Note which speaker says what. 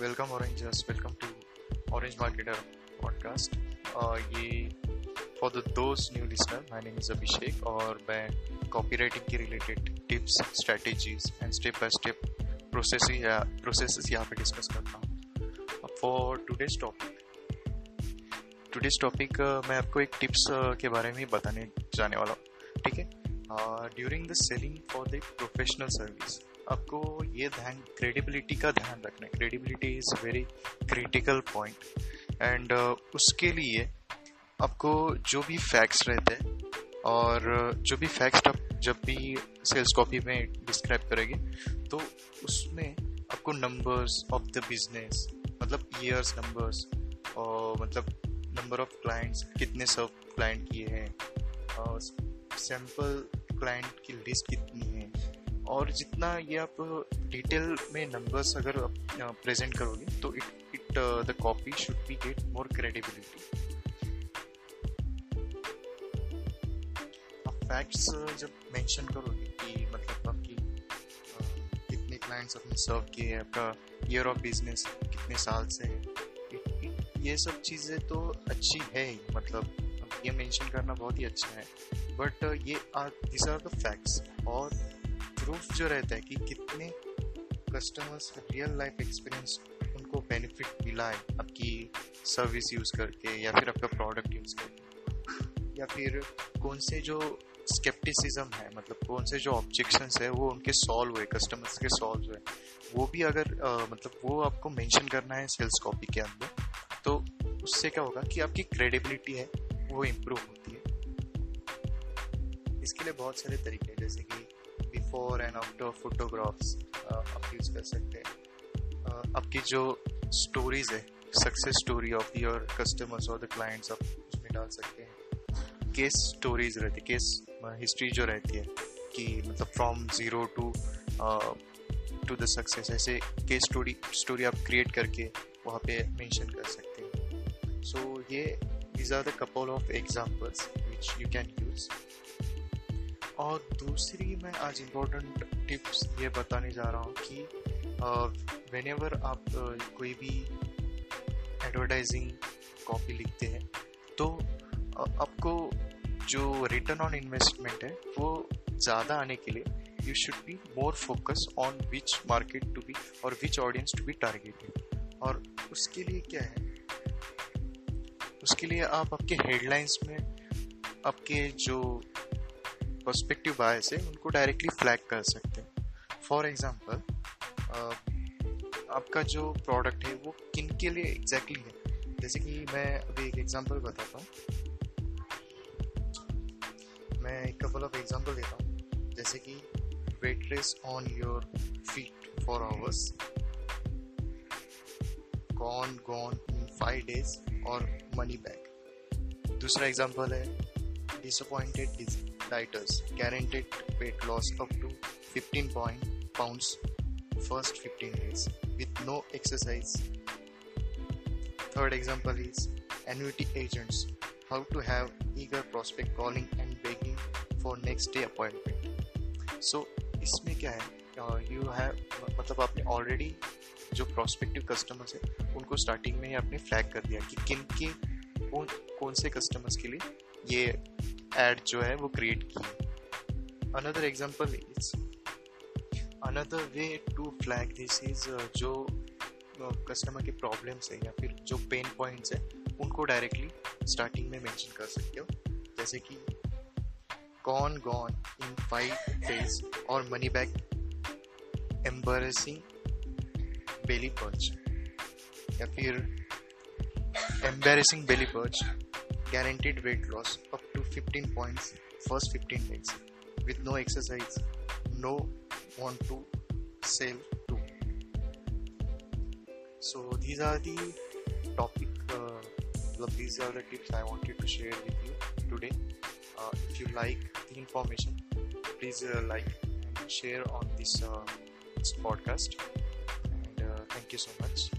Speaker 1: Welcome Orangers welcome to Orange Marketer podcast. ये for the दोस्त new listener my name is Abhishek और मैं copy writing के related tips strategies and step by step process या process यहाँ पे discuss करता हूँ। For today's topic today's topic मैं आपको एक टिप्स uh, के बारे में बताने जाने वाला हूँ ठीक है? During the selling for the professional service आपको ये ध्यान क्रेडिबिलिटी का ध्यान रखना है। Credibility is very critical point and उसके लिए आपको जो भी फैक्ट्स रहते हैं और uh, जो भी फैक्ट्स आप जब भी सेल्स कॉपी में डिस्क्राइब करेंगे तो उसमें आपको नंबर्स ऑफ़ द बिज़नेस मतलब ईयर्स नंबर्स और मतलब नंबर ऑफ़ क्लाइंट्स कितने सब क्लाइंट किए हैं और सैंपल क्लाइंट की लिस्ट कितनी है और जितना ये आप डिटेल में नंबर्स अगर प्रेजेंट करोगे तो it it the copy should be get more credibility facts जब मेंशन करोगे कि मतलब आपकी कितने क्लाइंट्स आपने सर्व किए हैं, आपका ईयर ऑफ़ बिज़नेस कितने साल से है, ये सब चीज़ें तो अच्छी है ही मतलब ये मेंशन करना बहुत ही अच्छा है। बट ये दिस आर द फैक्ट्स और प्रूफ जो रहता है कि कितने कस्टमर्स रियल लाइफ एक्सपीरियंस उनको बेनिफिट मिला है आपकी सर्विस यूज़ करके या फिर आपका प्रोडक्ट यूज़ करके। या फिर कौन से जो स्केप्टिसिज्म है मतलब कौन से जो ऑब्जेक्शंस है वो उनके सॉल्व हुए कस्टमर्स के सॉल्व हुए। वो भी अगर आ, मतलब वो आपको मेंशन करना है सेल्स कॉपी के अंदर तो उससे क्या होगा कि आपकी क्रेडिबिलिटी है वो इम्प्रूव होती है। इसके लिए बहुत सारे तरीके हैं जैसे कि बिफोर एंड आफ्टर फोटोग्राफ्स आप यूज़ कर सकते हैं। आपकी जो स्टोरीज है success story of your customers और द क्लाइंट्स आप उसमें डाल सकते हैं। केस स्टोरीज रहती है केस हिस्ट्री जो रहती है कि मतलब from zero to to the success ऐसे केस स्टोरी स्टोरी आप क्रिएट करके वहाँ पे मेंशन कर सकते हैं। सो so, ये these are the couple of examples which you can use और दूसरी मैं आज इम्पोर्टेंट टिप्स ये बताने जा रहा हूँ कि वेन एवर आप कोई भी एडवर्टाइजिंग कॉपी लिखते हैं तो आपको जो रिटर्न ऑन इन्वेस्टमेंट है, वो ज़्यादा आने के लिए you should be more focus on which market to be और which audience to be targeted और उसके लिए क्या है? उसके लिए आप आपके हेडलाइंस में, आपके जो पर्सपेक्टिव बायस है, उनको डायरेक्टली फ्लैग कर सकते हैं। फॉर एग्ज़ाम्पल आपका जो प्रोडक्ट है, वो किन के लिए एग्जैक्टली exactly है? जैसे कि मैं अभी एक एग्जांपल बताता हूँ। मैं एक कपल ऑफ़ एग्जांपल देता हूँ। जैसे कि weight race on your feet for hours gone gone in five days और मनी बैक दूसरा एग्ज़ाम्पल है disappointed dieters guaranteed weight loss up to 15 point pounds first 15 days with no exercise. Third example is annuity agents. How to have eager prospect calling and begging for next day appointment. So इसमें क्या है you have मतलब आपने already जो prospective customers है उनको starting में ही आपने फ्लैग कर दिया कि किन के कौन कौन से कस्टमर्स के लिए ये एड जो है, वो क्रिएट की another example is another way to flag this is जो कस्टमर के प्रॉब्लम्स है या फिर जो पेन पॉइंट्स है, उनको डायरेक्टली स्टार्टिंग में मेंशन कर सकते हो। जैसे कि con gone in five days और money back embarrassing belly perch या फिर embarrassing belly perch guaranteed weight loss up to 15 points first 15 days with no exercise no want to sell to. So these are the topic uh, these are the tips i wanted to share with you today. Uh, if you like the information please uh, like and share on this, uh, this podcast. And uh, thank you so much